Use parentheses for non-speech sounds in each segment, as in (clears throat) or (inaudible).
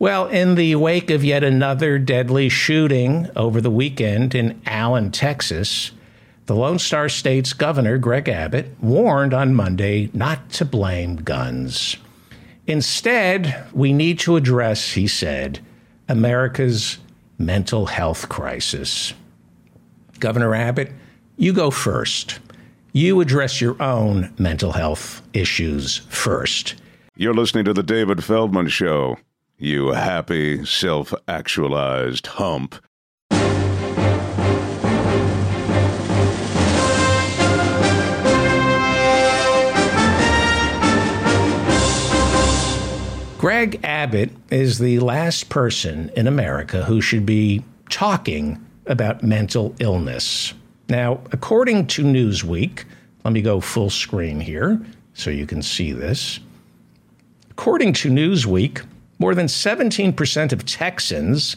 Well, in the wake of yet another deadly shooting over the weekend in Allen, Texas, the Lone Star State's governor, Greg Abbott, warned on Monday not to blame guns. Instead, we need to address, he said, America's mental health crisis. Governor Abbott, you go first. You address your own mental health issues first. You're listening to The David Feldman Show. You happy, self actualized hump. Greg Abbott is the last person in America who should be talking about mental illness. Now, according to Newsweek, let me go full screen here so you can see this. According to Newsweek, more than 17% of Texans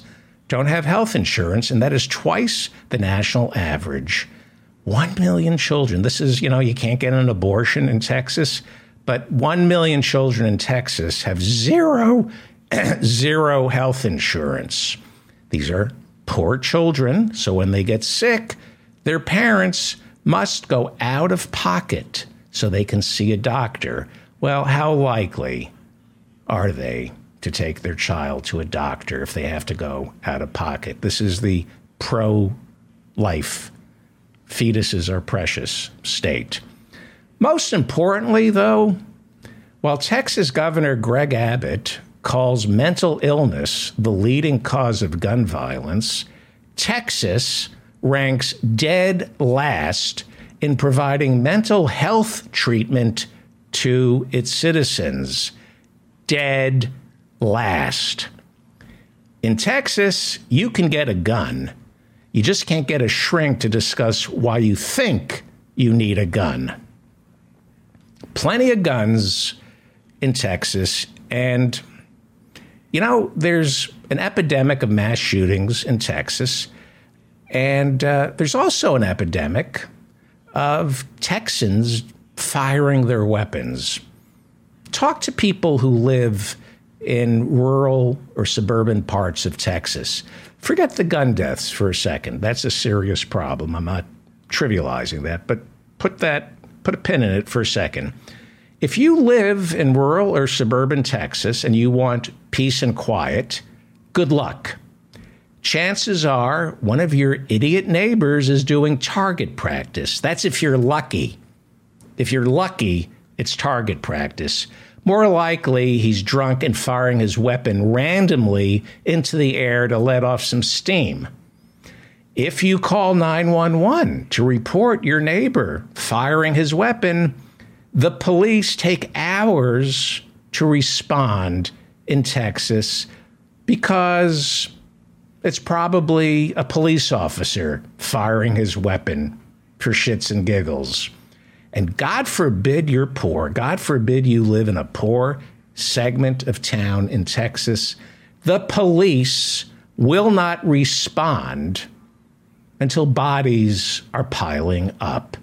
don't have health insurance, and that is twice the national average. One million children. This is, you know, you can't get an abortion in Texas. But 1 million children in Texas have zero, (clears throat) zero health insurance. These are poor children, so when they get sick, their parents must go out of pocket so they can see a doctor. Well, how likely are they to take their child to a doctor if they have to go out of pocket? This is the pro life, fetuses are precious state. Most importantly, though, while Texas Governor Greg Abbott calls mental illness the leading cause of gun violence, Texas ranks dead last in providing mental health treatment to its citizens. Dead last. In Texas, you can get a gun. You just can't get a shrink to discuss why you think you need a gun plenty of guns in Texas. And, you know, there's an epidemic of mass shootings in Texas. And uh, there's also an epidemic of Texans firing their weapons. Talk to people who live in rural or suburban parts of Texas. Forget the gun deaths for a second. That's a serious problem. I'm not trivializing that, but put that put a pin in it for a second. If you live in rural or suburban Texas and you want peace and quiet, good luck. Chances are one of your idiot neighbors is doing target practice. That's if you're lucky. If you're lucky, it's target practice. More likely, he's drunk and firing his weapon randomly into the air to let off some steam. If you call 911 to report your neighbor firing his weapon, the police take hours to respond in Texas because it's probably a police officer firing his weapon for shits and giggles. And God forbid you're poor. God forbid you live in a poor segment of town in Texas. The police will not respond until bodies are piling up.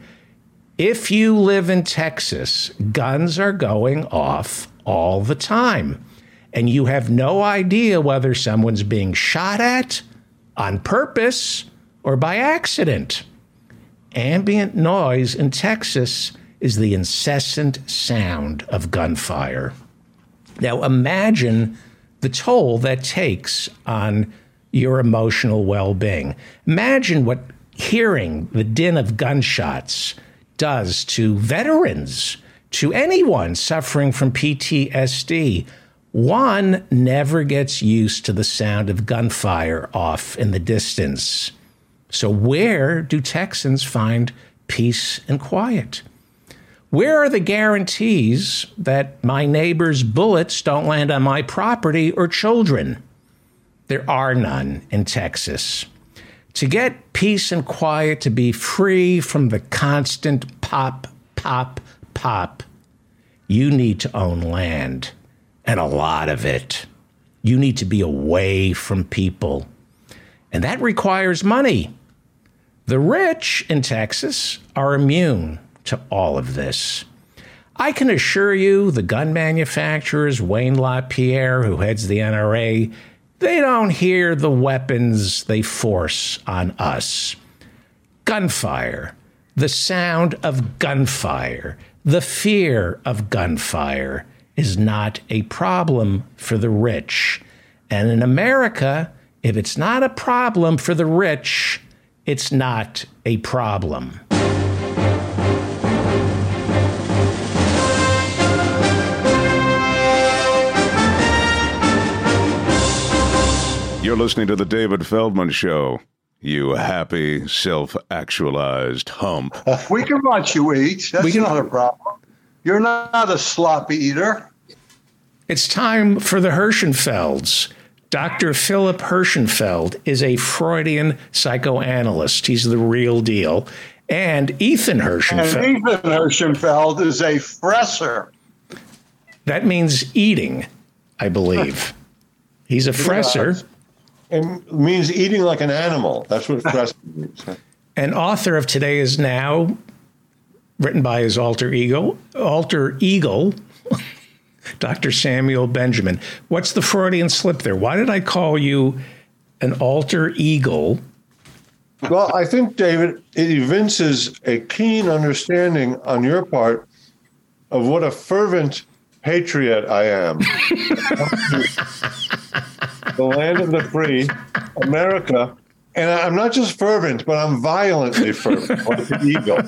If you live in Texas, guns are going off all the time, and you have no idea whether someone's being shot at on purpose or by accident. Ambient noise in Texas is the incessant sound of gunfire. Now imagine the toll that takes on your emotional well being. Imagine what hearing the din of gunshots does to veterans, to anyone suffering from PTSD. One never gets used to the sound of gunfire off in the distance. So, where do Texans find peace and quiet? Where are the guarantees that my neighbor's bullets don't land on my property or children? There are none in Texas. To get peace and quiet, to be free from the constant pop, pop, pop, you need to own land and a lot of it. You need to be away from people. And that requires money. The rich in Texas are immune to all of this. I can assure you, the gun manufacturers, Wayne LaPierre, who heads the NRA, they don't hear the weapons they force on us. Gunfire, the sound of gunfire, the fear of gunfire is not a problem for the rich. And in America, if it's not a problem for the rich, it's not a problem. You're listening to The David Feldman Show. You happy, self actualized hump. (laughs) We can watch you eat. That's We can- not a problem. You're not a sloppy eater. It's time for the Herschenfelds. Dr. Philip Herschenfeld is a Freudian psychoanalyst. He's the real deal. And Ethan And Ethan Herschenfeld is a fresser. that means eating, I believe. He's a fresser It means eating like an animal. That's what fresh means. and author of Today Is Now, written by his alter ego, alter eagle, Dr. Samuel Benjamin. What's the Freudian slip there? Why did I call you an alter eagle? Well, I think, David, it evinces a keen understanding on your part of what a fervent patriot I am. (laughs) the land of the free, America. And I'm not just fervent, but I'm violently fervent, like eagle.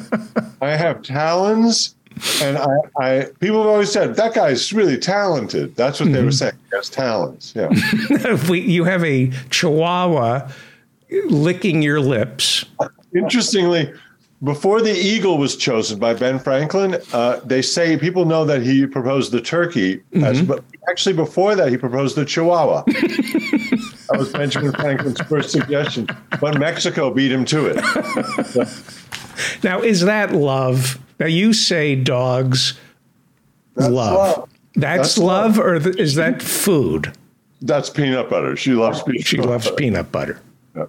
I have talons, and I, I people have always said that guy's really talented. That's what they were saying. He has talents. Yeah. (laughs) we, you have a chihuahua licking your lips. Interestingly, before the eagle was chosen by Ben Franklin, uh, they say people know that he proposed the turkey, as, but actually before that he proposed the chihuahua. (laughs) that was Benjamin Franklin's first suggestion, but Mexico beat him to it. (laughs) Now, is that love? Now, you say dogs love. love. That's, That's love, or th- is that food? That's peanut butter. She loves peanut She butter. loves peanut butter. Yeah.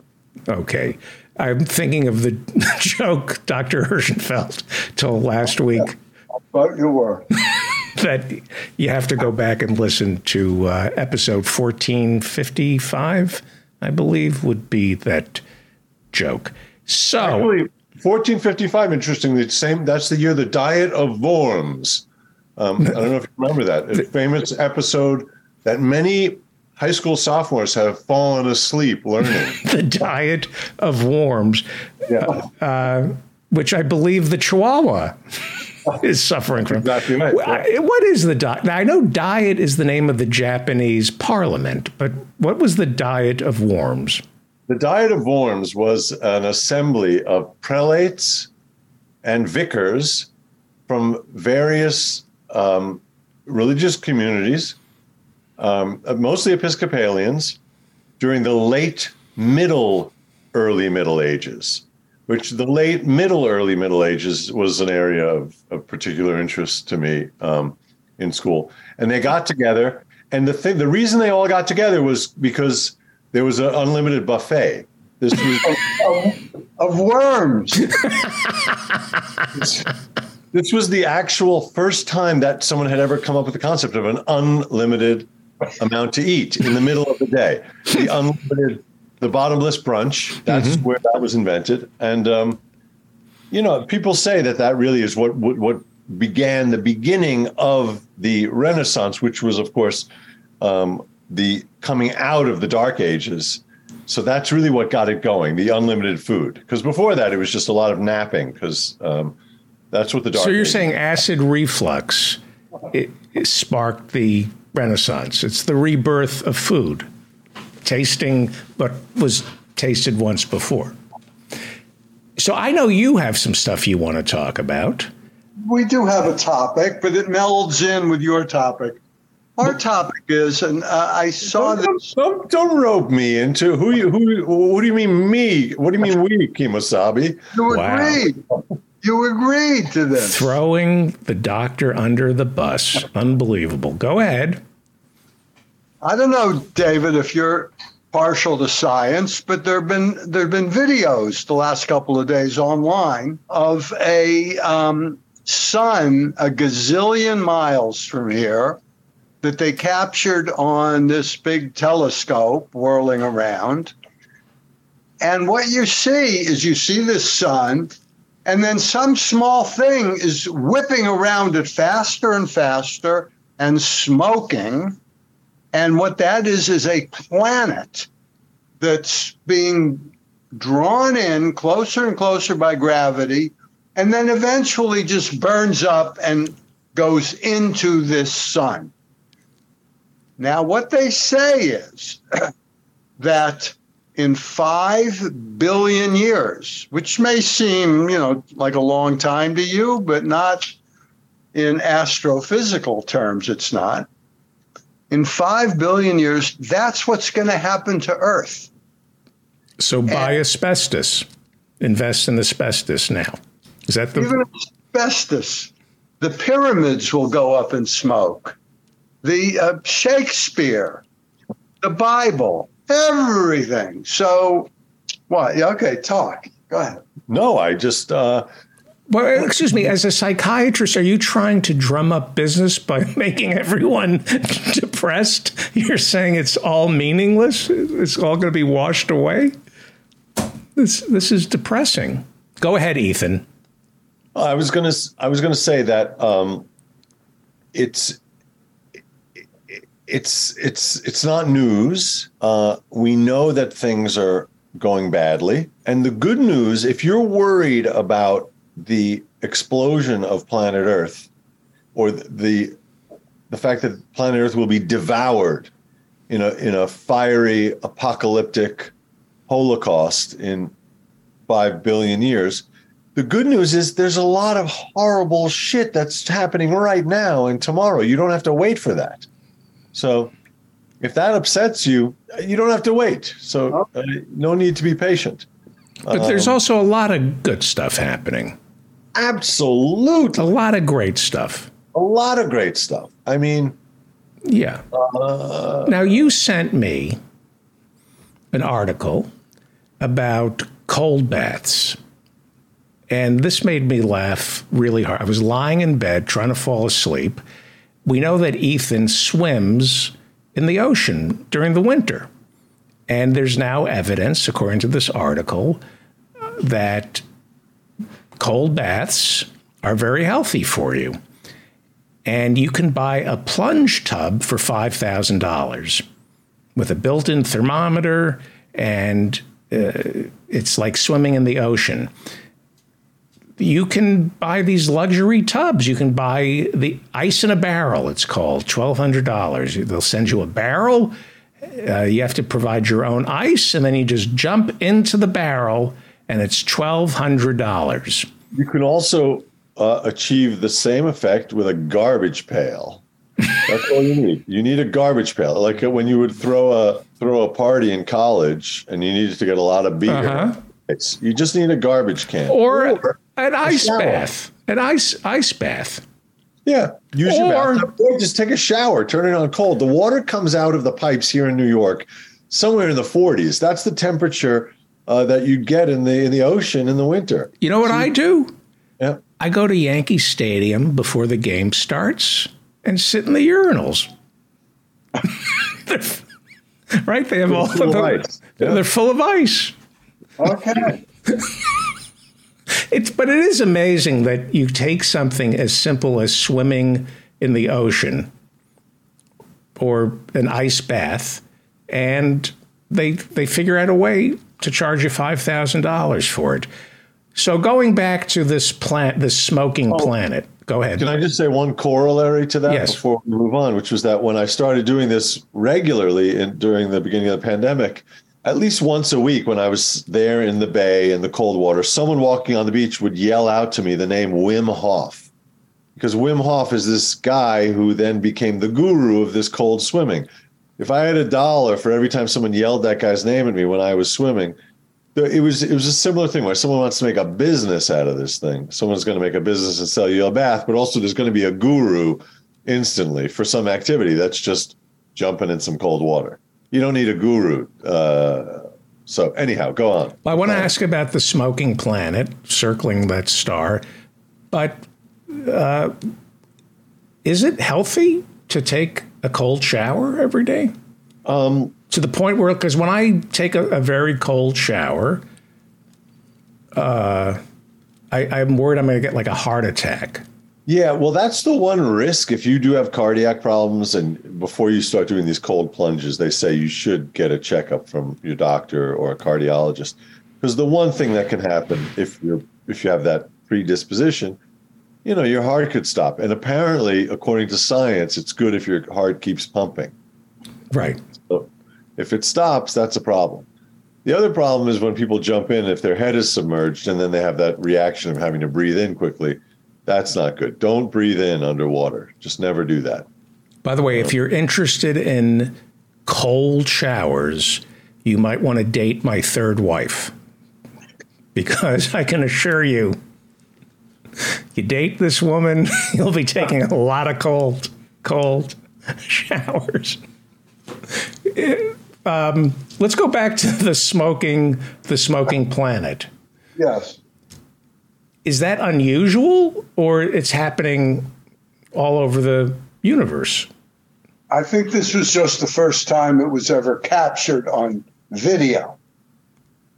Okay. I'm thinking of the (laughs) joke Dr. Herschenfeld told last week But you were. (laughs) that you have to go back and listen to uh, episode 1455, I believe, would be that joke. So, Actually, 1455, interestingly, same. That's the year the Diet of Worms. Um, I don't know if you remember that. A famous episode that many high school sophomores have fallen asleep learning. (laughs) the diet of worms, Yeah. which I believe the Chihuahua (laughs) is suffering from. Exactly right. I- What is the diet? Now I know diet is the name of the Japanese parliament, but what was the diet of worms? The Diet of Worms was an assembly of prelates and vicars from various um, religious communities, um, uh, mostly Episcopalians, during the late Middle, early Middle Ages, which the late Middle, early Middle Ages was an area of, of particular interest to me um, in school. And they got together, and the thing, the reason they all got together was because there was an unlimited buffet. This was of, of worms. (laughs) this was the actual first time that someone had ever come up with the concept of an unlimited amount to eat in the middle of the day. The unlimited, the bottomless brunch. That's where that was invented. And um, you know, people say that that really is what what, what began the beginning of the Renaissance, which was, of course, um, the coming out of the Dark Ages. So that's really what got it going, the unlimited food. Because before that, it was just a lot of napping. Because um, that's what the Dark. So you're Ages- saying acid reflux it, it sparked the Renaissance? It's the rebirth of food, tasting what was tasted once before. So I know you have some stuff you want to talk about. we do have a topic, but it melds in with your topic. Our topic is, and uh, I saw Don't, this. don't, don't rope me into who you who. What do you mean me? What do you mean we, Kimosabi? You Wow. agreed. You agreed to this. Throwing the doctor under the bus. Unbelievable. Go ahead. I don't know, David, if you're partial to science, but there've been there've been videos the last couple of days online of a um, sun a gazillion miles from here that they captured on this big telescope whirling around. And what you see is you see the sun, and then some small thing is whipping around it faster and faster and smoking. And what that is is a planet that's being drawn in closer and closer by gravity, and then eventually just burns up and goes into this sun. Now, what they say is (clears throat) that in five billion years, which may seem, you know, like a long time to you, but not in astrophysical terms, it's not. In five billion years, that's what's going to happen to Earth. So buy asbestos. Invest in asbestos now. Is that the Even asbestos, the pyramids will go up in smoke. The uh, Shakespeare, the Bible, everything. So, what? Yeah, Okay, talk. Go ahead. No, I just uh, Well, excuse me, as a psychiatrist, are you trying to drum up business by (laughs) making everyone (laughs) depressed? You're saying it's all meaningless? It's all going to be washed away? This this is depressing. Go ahead, Ethan. I was gonna I was gonna say that um, it's it's it's it's not news. Uh, we know that things are going badly, and the good news, if you're worried about the explosion of planet Earth, or the the fact that planet Earth will be devoured in a in a fiery apocalyptic holocaust in five billion years. The good news is there's a lot of horrible shit that's happening right now and tomorrow. You don't have to wait for that. So if that upsets you, you don't have to wait. So uh, no need to be patient. But there's also a lot of good stuff happening. Absolutely. A lot of great stuff. A lot of great stuff. I mean, Yeah. now, you sent me an article about cold baths. And this made me laugh really hard. I was lying in bed trying to fall asleep. We know that Ethan swims in the ocean during the winter. And there's now evidence, according to this article, that cold baths are very healthy for you. And you can buy a plunge tub for $5,000 with a built in thermometer, and uh, it's like swimming in the ocean. You can buy these luxury tubs. You can buy the ice in a barrel, it's called, $1,200. They'll send you a barrel. Uh, you have to provide your own ice, and then you just jump into the barrel, and it's $1,200. you can also uh, achieve the same effect with a garbage pail. That's all you need. You need a garbage pail, like when you would throw a throw a party in college, and you needed to get a lot of beer. Uh-huh. It's you just need a garbage can. Or an ice bath. An ice ice bath. Yeah, use your Or- bathtub, or just take a shower, turn it on cold. The water comes out of the pipes here in New York, somewhere in the 40s. That's the temperature uh, that you get in the in the ocean in the winter. You know what I do? Yeah, I go to Yankee Stadium before the game starts and sit in the urinals. (laughs) Right? They have all full of of the, ice. Yeah. They're full of ice. Okay. (laughs) It's but it is amazing that you take something as simple as swimming in the ocean or an ice bath and they they figure out a way to charge you $5,000 for it. So going back to this plant this smoking oh, planet. Go ahead. Can I just say one corollary to that Yes. before we move on, which was that when I started doing this regularly in, during the beginning of the pandemic, at least once a week when I was there in the bay in the cold water, someone walking on the beach would yell out to me the name Wim Hof. Because Wim Hof is this guy who then became the guru of this cold swimming. If I had a dollar for every time someone yelled that guy's name at me when I was swimming, it was it was a similar thing where someone wants to make a business out of this thing. Someone's going to make a business and sell you a bath, but also there's going to be a guru instantly for some activity that's just jumping in some cold water. You don't need a guru. Uh, so anyhow, go on. I want to ask about the smoking planet circling that star, but uh, is it healthy to take a cold shower every day? Um, to the point where, because when I take a, a very cold shower, uh, I, I'm worried I'm going to get like a heart attack. Yeah, well, that's the one risk. If you do have cardiac problems, and before you start doing these cold plunges, they say you should get a checkup from your doctor or a cardiologist, because the one thing that can happen if you're if you have that predisposition, you know, your heart could stop. And apparently, according to science, it's good if your heart keeps pumping. Right. So if it stops, that's a problem. The other problem is when people jump in, if their head is submerged and then they have that reaction of having to breathe in quickly, that's not good. Don't breathe in underwater. Just never do that. By the way, if you're interested in cold showers, you might want to date my third wife. Because I can assure you, you date this woman, (laughs) you'll be taking a lot of cold, cold showers. Um, let's go back to the smoking, the smoking planet. Yes. Is that unusual, or it's happening all over the universe? I think this was just the first time it was ever captured on video.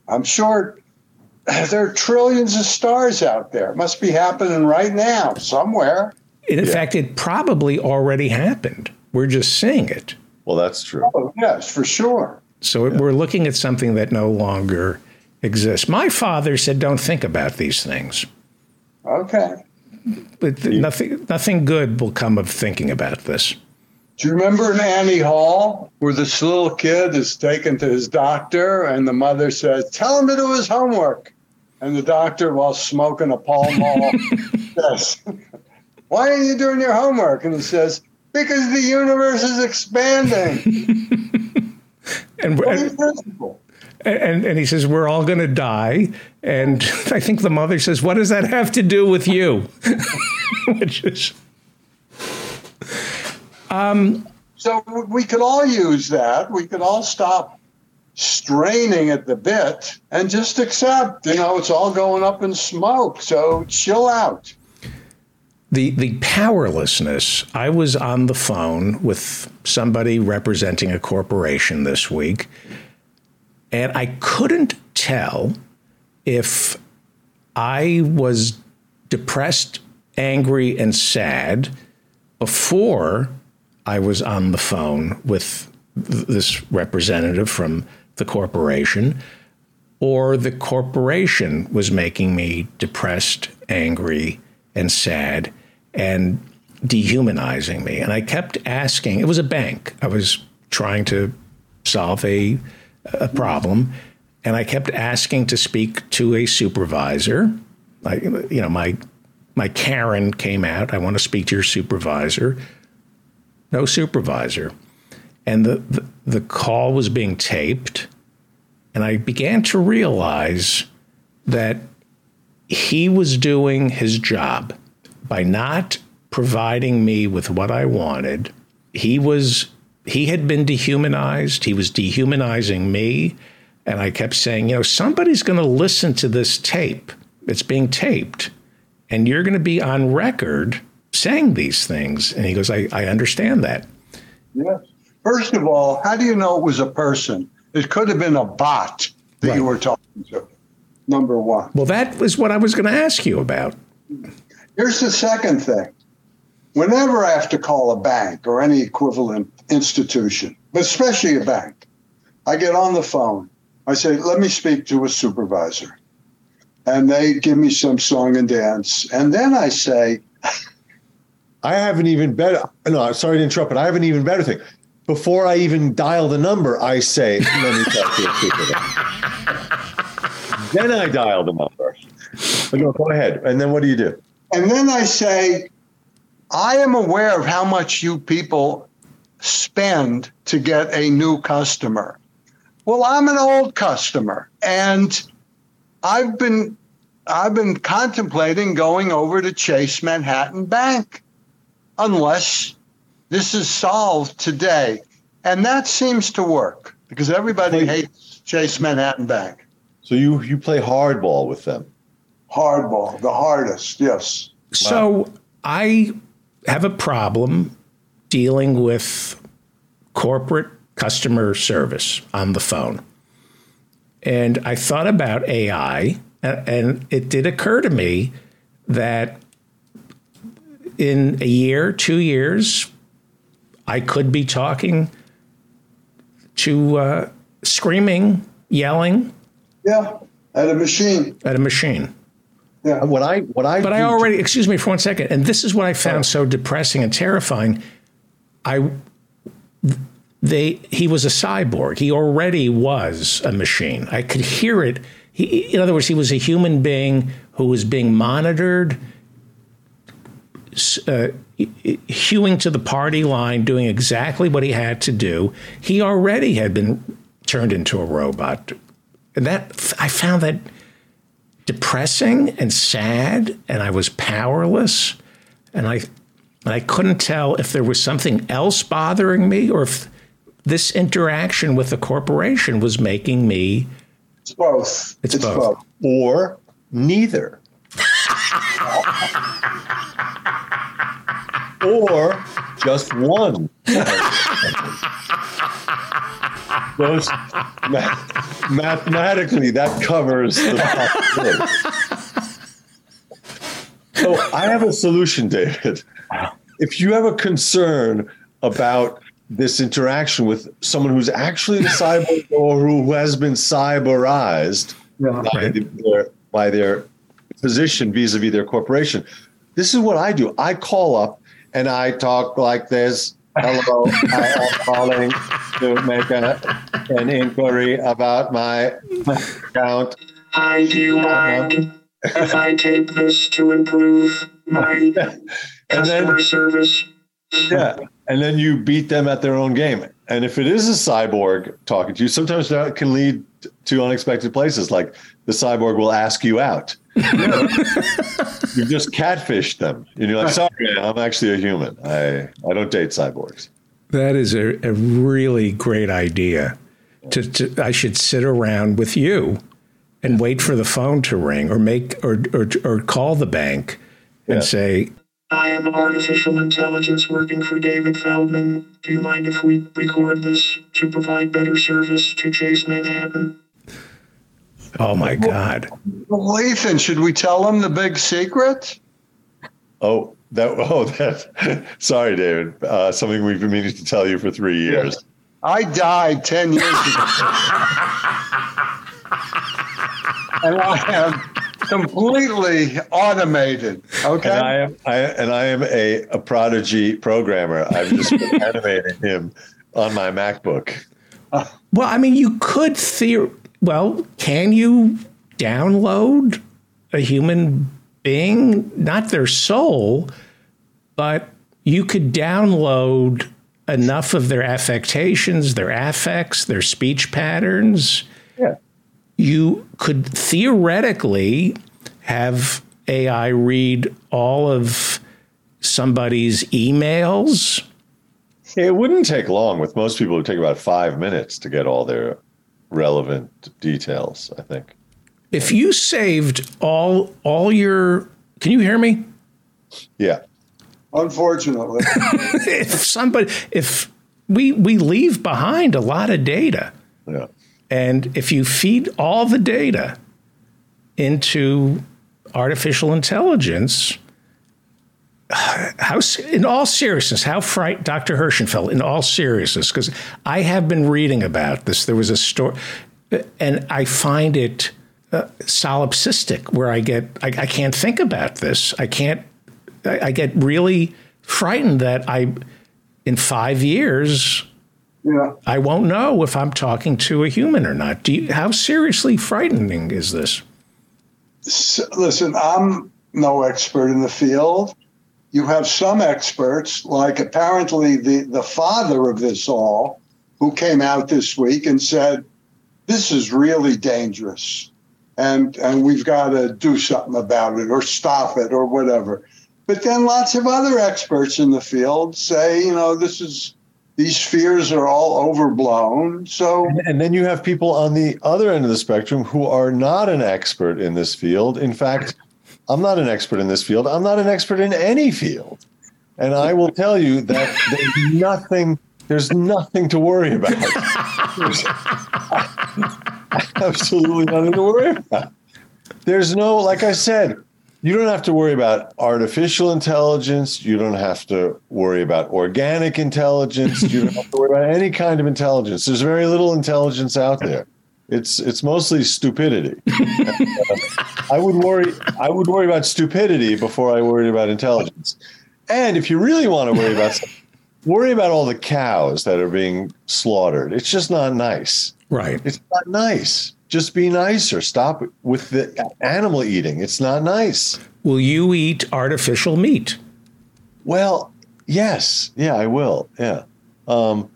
I'm sure (laughs) there are trillions of stars out there. It must be happening right now somewhere. In yeah. fact, it probably already happened. We're just seeing it. Well, that's true. Oh, yes, for sure. So yeah. we're looking at something that no longer exists. My father said, "Don't think about these things." Okay. But nothing, nothing good will come of thinking about this. Do you remember in Annie Hall where this little kid is taken to his doctor and the mother says, "Tell him to do his homework," and the doctor, while smoking a Pall Mall, (laughs) says, "Why aren't you doing your homework?" And he says, because the universe is expanding. (laughs) and, and, and, and he says, We're all going to die. And (laughs) I think the mother says, What does that have to do with you? (laughs) Which is. Um, so we could all use that. We could all stop straining at the bit and just accept, you know, it's all going up in smoke. So chill out the the powerlessness. I was on the phone with somebody representing a corporation this week, and I couldn't tell if I was depressed, angry, and sad before I was on the phone with this representative from the corporation, or the corporation was making me depressed, angry, and sad and dehumanizing me. And I kept asking, it was a bank. I was trying to solve a, a problem. And I kept asking to speak to a supervisor. I, you know, my my Karen came out. I want to speak to your supervisor. No supervisor. And the, the, the call was being taped. And I began to realize that he was doing his job by not providing me with what I wanted. He was he had been dehumanized. He was dehumanizing me. And I kept saying, you know, somebody's going to listen to this tape. It's being taped. And you're going to be on record saying these things. And he goes, I, I understand that. Yes. First of all, how do you know it was a person? It could have been a bot that right. you were talking to. Number one. Well, that was what I was going to ask you about. Here's the second thing. Whenever I have to call a bank or any equivalent institution, but especially a bank, I get on the phone. I say, let me speak to a supervisor. And they give me some song and dance. And then I say, (laughs) I have an even better, no, sorry to interrupt, but I have an even better thing. Before I even dial the number, I say, let me talk to a supervisor. then I dial the number. No, go ahead. And then what do you do? And then I say, I am aware of how much you people spend to get a new customer. Well, I'm an old customer and I've been I've been contemplating going over to Chase Manhattan Bank unless this is solved today. And that seems to work because everybody hates Chase Manhattan Bank. So you you play hardball with them hardball, the hardest, yes. So I have a problem dealing with corporate customer service on the phone. And I thought about AI, and it did occur to me that in a year, two years, I could be talking to uh, screaming, yelling. Yeah, at a machine. At a machine. Yeah. What I what I but I already excuse me for one second, and this is what I found so depressing and terrifying. I they he was a cyborg. He already was a machine. I could hear it. He, in other words, he was a human being who was being monitored, uh, hewing to the party line, doing exactly what he had to do. He already had been turned into a robot, and that I found that depressing and sad, and I was powerless, and I and I couldn't tell if there was something else bothering me or if this interaction with the corporation was making me. It's both. It's, it's both. both. Or neither. or just one. Those math, mathematically that covers the possibility. so I have a solution, David. If you have a concern about this interaction with someone who's actually the cyborg (laughs) or who has been cyberized yeah, by, right. their, by their position vis-a-vis their corporation. This is what I do. I call up and I talk like this. Hello, I am calling to make a, an inquiry about my account. Hi, do you mind uh-huh. if I take this to improve my (laughs) customer then, service? Yeah, and then you beat them at their own game. And if it is a cyborg talking to you, sometimes that can lead to unexpected places. Like the cyborg will ask you out. (laughs) You've just catfished them. And you're like, sorry, I'm actually a human. I, I don't date cyborgs. That is a, a really great idea. To, to, I should sit around with you and wait for the phone to ring or make or, or, or call the bank and yeah. say, I am artificial intelligence working for David Feldman. Do you mind if we record this to provide better service to Chase Manhattan? Oh my God. Well, Ethan, should we tell him the big secret? Oh, that, oh, that, (laughs) sorry, David. Uh, something we've been meaning to tell you for three years. I died 10 years ago. (laughs) and I am completely automated. Okay. And I am, I, and I am a, a prodigy programmer. I've just been (laughs) animating him on my MacBook. well, I mean, you could theor- Well, can you download a human being, not their soul, but you could download enough of their affectations, their affects, their speech patterns. Yeah you could theoretically have AI read all of somebody's emails. It wouldn't take long. With most people, it would take about five minutes to get all their relevant details. I think. If you saved all all your, can you hear me? Yeah. Unfortunately, (laughs) if somebody, if we we leave behind a lot of data. Yeah. And if you feed all the data into artificial intelligence, how, in all seriousness, how fright, Dr. Herschenfeld, in all seriousness, because I have been reading about this. There was a story, and I find it uh, solipsistic, where I get, I, I, can't think about this. I can't, I, I get really frightened that I, in five years, yeah. I won't know if I'm talking to a human or not. You, how seriously frightening is this? So, listen, I'm no expert in the field. You have some experts, like apparently the, the father of this all, who came out this week and said, This is really dangerous. And, and we've got to do something about it or stop it or whatever. But then lots of other experts in the field say, you know, this is these fears are all overblown. So, and, and, then you have people on the other end of the spectrum who are not an expert in this field. In fact, I'm not an expert in this field. I'm not an expert in any field. And I will tell you that there's nothing, there's nothing to worry about. (laughs) Absolutely nothing to worry about. There's no, like I said, you don't have to worry about artificial intelligence. You don't have to worry about organic intelligence. You don't have to worry about any kind of intelligence. There's very little intelligence out there. It's it's mostly stupidity. (laughs) Uh, I would worry. I would worry about stupidity before I worried about intelligence. And if you really want to worry about, worry about all the cows that are being slaughtered. It's just not nice. Right. It's not nice. Just be nicer. Stop with the animal eating. It's not nice. Will you eat artificial meat? Well, yes. Yeah, I will. Yeah. Um,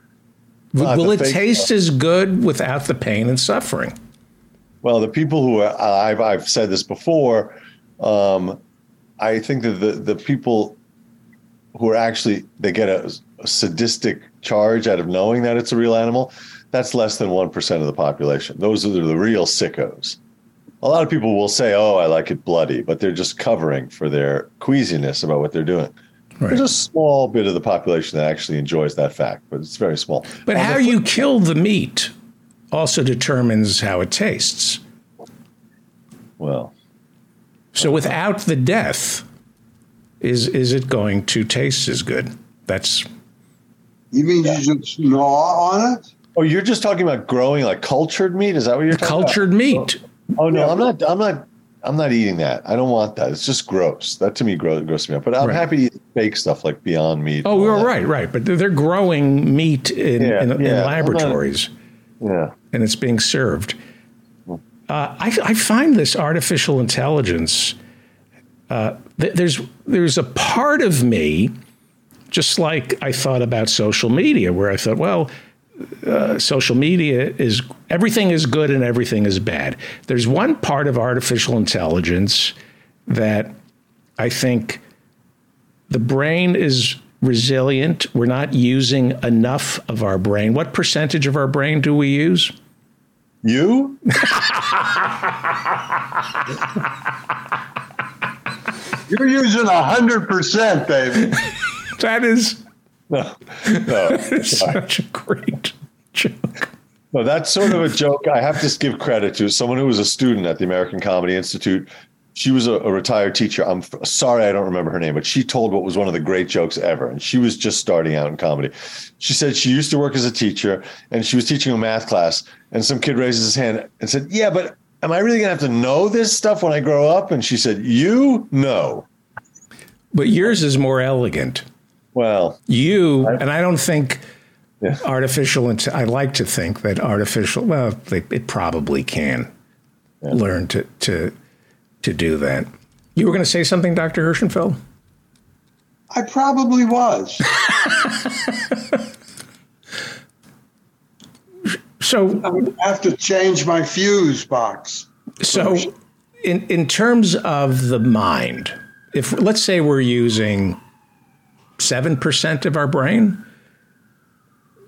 Will, Uh, will it taste as good without the pain and suffering? Well, the people who are, I've, I've said this before, um, I think that the, the people who are actually, they get a, a sadistic charge out of knowing that it's a real animal, that's less than 1% of the population. Those are the real sickos. A lot of people will say, oh, I like it bloody, but they're just covering for their queasiness about what they're doing. Right. There's a small bit of the population that actually enjoys that fact, but it's very small. But On how flip- you kill the meat also determines how it tastes. Well, So without the death, is is it going to taste as good? That's You mean you just gnaw on it? Oh, you're just talking about growing like cultured meat? Is that what you're talking about? cultured meat. about? Oh no, I'm not. I'm not. I'm not eating that. I don't want that. It's just gross. That to me gross, grosses me out. But I'm Right. happy to eat fake stuff like Beyond Meat. Oh, and all you're that. right, right. But they're growing meat in, Yeah, in, in yeah. laboratories. Yeah. and it's being served. Uh, I, I find this artificial intelligence. Uh, th- there's there's a part of me, just like I thought about social media, where I thought, well, uh, social media is everything is good and everything is bad. There's one part of artificial intelligence that I think the brain is resilient. We're not using enough of our brain. What percentage of our brain do we use? You? (laughs) You're using a hundred percent, baby. That is No. No. (laughs) such a great joke. No, that's sort of a joke. I have to give credit to someone who was a student at the American Comedy Institute. She was a, a retired teacher. I'm f- sorry I don't remember her name, but she told what was one of the great jokes ever. And she was just starting out in comedy. She said she used to work as a teacher and she was teaching a math class. And some kid raises his hand and said, Yeah, but am I really going to have to know this stuff when I grow up? And she said, You? know. But yours is more elegant. Well, You and I don't think Yeah. artificial. I like to think that artificial. Well, they, it probably can learn to to to do that. You were going to say something, Dr. Herschenfeld? I probably was. (laughs) So I would have to change my fuse box. So, in in terms of the mind, if let's say we're using seven percent of our brain,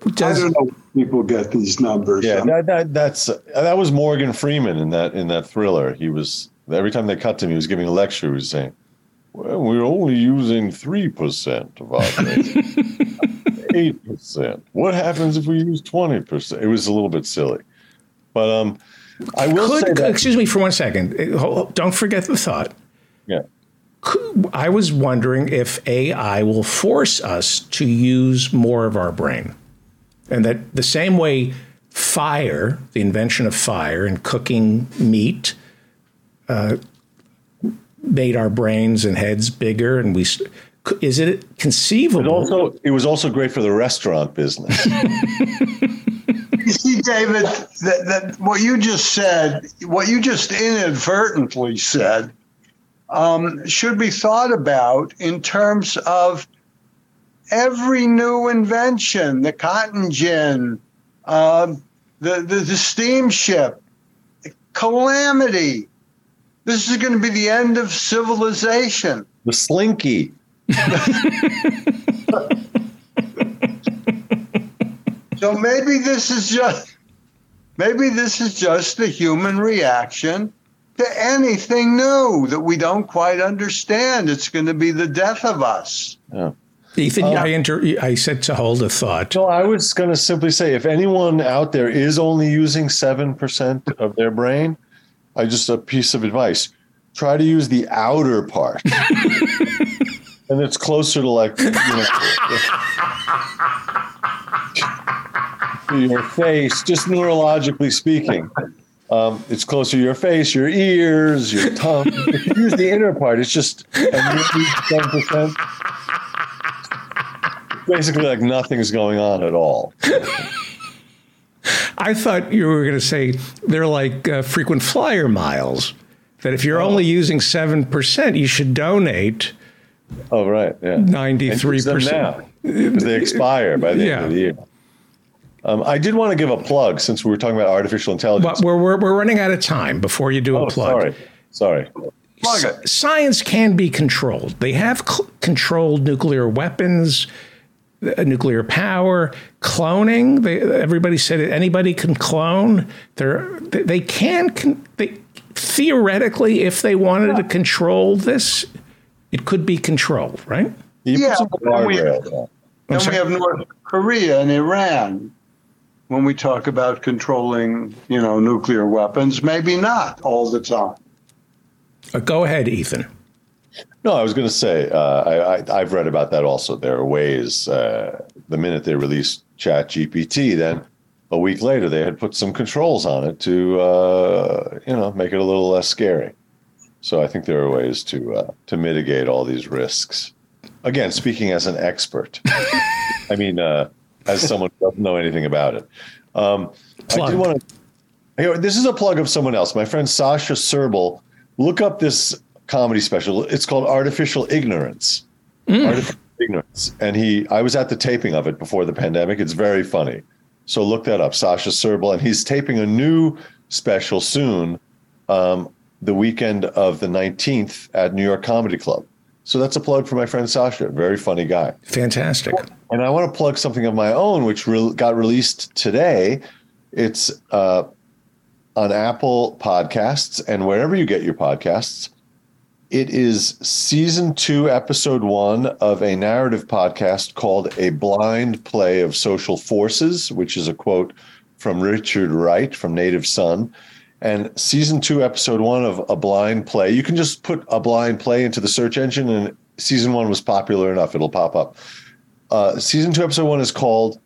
I don't know where people get these numbers. yeah, that, that, that's that was Morgan Freeman in that in that thriller. He was every time they cut to him, he was giving a lecture. He was saying, "Well, we're only using three percent of our brain, (laughs) eight percent. What happens if we use twenty percent?" It was a little bit silly, but um, I will say that excuse me for one second. Don't forget the thought. yeah, I was wondering if AI will force us to use more of our brain, and that the same way fire, the invention of fire and cooking meat, uh, made our brains and heads bigger, and we. Is it It conceivable? also it was also great for the restaurant business. (laughs) You see, David, that, that what you just said, what you just inadvertently said, um, should be thought about in terms of every new invention, the cotton gin, um, the, the the steamship, calamity. This is going to be the end of civilization. the slinky. (laughs) So maybe this is just maybe this is just the human reaction to anything new that we don't quite understand. It's going to be the death of us. Yeah. Ethan, uh, I inter- I said to hold a thought. No, I was going to simply say if anyone out there is only using 7% of their brain, I just a piece of advice try to use the outer part. (laughs) and it's closer to like, you know, (laughs) to your face, just neurologically speaking. Um, it's closer to your face, your ears, your tongue. If you use the inner part, it's just a 7%. Basically, like nothing's going on at all. I thought you were going to say they're like uh, frequent flyer miles. That if you're Oh. only using seven percent, you should donate Oh, right. Yeah. use them percent. because they expire by the Yeah. end of the year. Um, I did want to give a plug since we were talking about artificial intelligence. But we're, we're we're running out of time before you do a oh, plug. sorry. Sorry. Plug it. Science can be controlled. They have cl- controlled nuclear weapons, uh, nuclear power, cloning. They, everybody said it, anybody can clone. They're, they, they can. Con- they, theoretically, if they wanted to control this, it could be controlled, right? You Yeah, put some but then we- Then we have North Korea and Iran. When we talk about controlling, you know, nuclear weapons, maybe not all the time. Uh, go ahead, Ethan. No, I was going to say uh, I, I, I've read about that also. There are ways. Uh, the minute they released Chat GPT, then a week later they had put some controls on it to uh, you know make it a little less scary. So I think there are ways to uh, to mitigate all these risks. Again, speaking as an expert, (laughs) I mean, uh, as someone who doesn't know anything about it. Um, I do want to. Here, this is a plug of someone else. My friend Sasha Serbal. Look up this comedy special. It's called Artificial Ignorance. Artificial Ignorance. And he, I was at the taping of it before the pandemic. It's very funny. So look that up, Sasha Serbal, and he's taping a new special soon, um, the weekend of the 19th at New York Comedy Club. So that's a plug for my friend Sasha. Very funny guy. Fantastic. And I want to plug something of my own, which re- got released today. It's uh, on Apple Podcasts and wherever you get your podcasts. It is season two, episode one of a narrative podcast called A Blind Play of Social Forces, which is a quote from Richard Wright from Native Son. And season two, episode one of A Blind Play, you can just put a blind play into the search engine, and season one was popular enough, it'll pop up. Uh, season two, episode one is called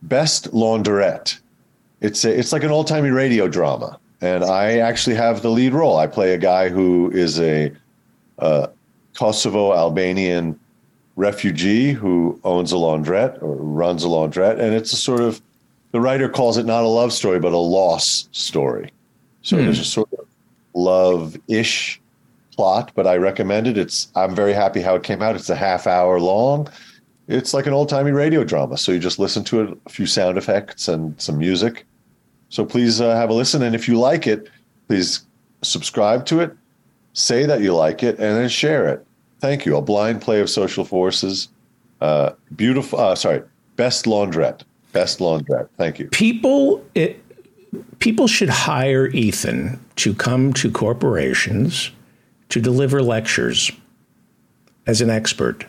Best Laundrette. It's a, it's like an old timey radio drama, and I actually have the lead role. I play a guy who is a uh, Kosovo Albanian refugee who owns a laundrette or runs a laundrette, and it's a sort of the writer calls it not a love story but a loss story. So there's a sort of love-ish plot, but I recommend it. It's I'm very happy how it came out. It's a half hour long. It's like an old timey radio drama. So you just listen to it, a few sound effects and some music. So please uh, have a listen, and if you like it, please subscribe to it, say that you like it, and then share it. Thank you. A blind play of social forces. Uh, beautiful. Uh, sorry, best laundrette. Best laundrette. Thank you. people it, people should hire Ethan to come to corporations to deliver lectures as an expert.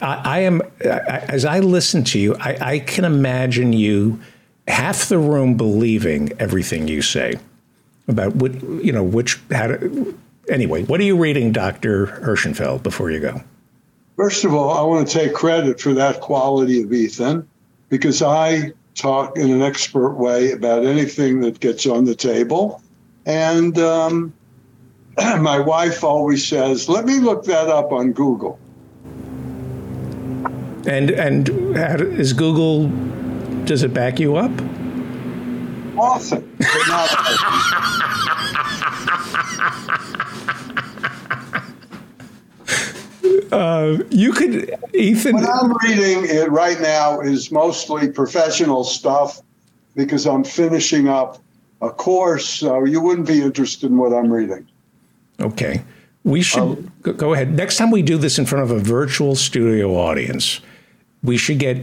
I, I am I, as I listen to you, I, I can imagine you half the room believing everything you say about what you know which how to. Anyway, what are you reading, Doctor Herschenfeld? Before you go, First of all, I want to take credit for that quality of Ethan because I talk in an expert way about anything that gets on the table. And um, (clears throat) my wife always says, let me look that up on Google. and and is Google? Does it back you up? Often, but not (laughs) often. You could, Ethan. What I'm reading it right now is mostly professional stuff because I'm finishing up a course. So you wouldn't be interested in what I'm reading. Okay. We should go, go ahead. Next time we do this in front of a virtual studio audience, we should get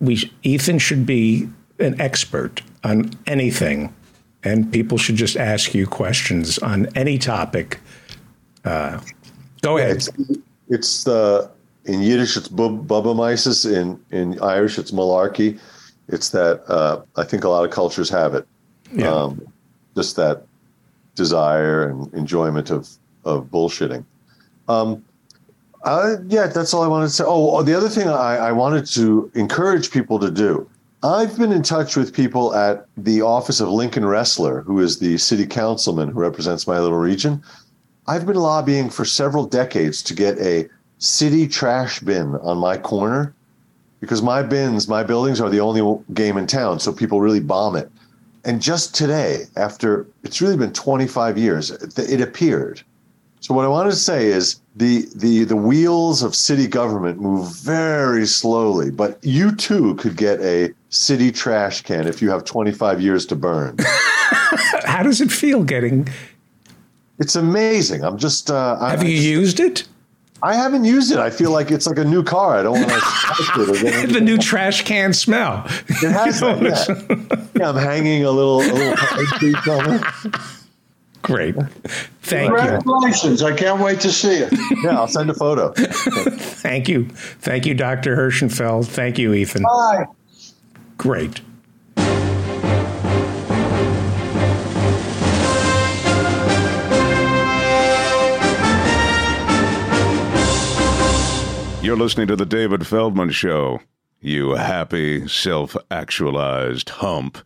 we Ethan should be an expert on anything and people should just ask you questions on any topic. Uh, go ahead. It's, it's the in Yiddish it's bub, bubbe meises. In in Irish it's malarkey. It's that uh, I think a lot of cultures have it. Yeah. Um, just that desire and enjoyment of of bullshitting. Um, uh, yeah, that's all I wanted to say. Oh, the other thing I, I wanted to encourage people to do. I've been in touch with people at the office of Lincoln Restler, who is the city councilman who represents my little region. I've been lobbying for several decades to get a city trash bin on my corner because my bins, my buildings are the only game in town, so people really bomb it. And just today, after it's really been 25 years, it appeared. So what I wanted to say is the the the wheels of city government move very slowly, but you too could get a city trash can if you have 25 years to burn. (laughs) How does it feel getting? It's amazing. I'm just. Uh, Have I, you used it? I haven't used it. I feel like it's like a new car. I don't want (laughs) to. Get (laughs) it. The new trash can smell. It (laughs) has that. Yeah. yeah, I'm hanging a little a little on it. Great. Thank you. Congratulations. I can't wait to see it. Yeah, I'll send a photo. Thank you. Thank you, Dr. Herschenfeld. Thank you, Ethan. Bye. Great. You're listening to The David Feldman Show. You happy, self actualized hump.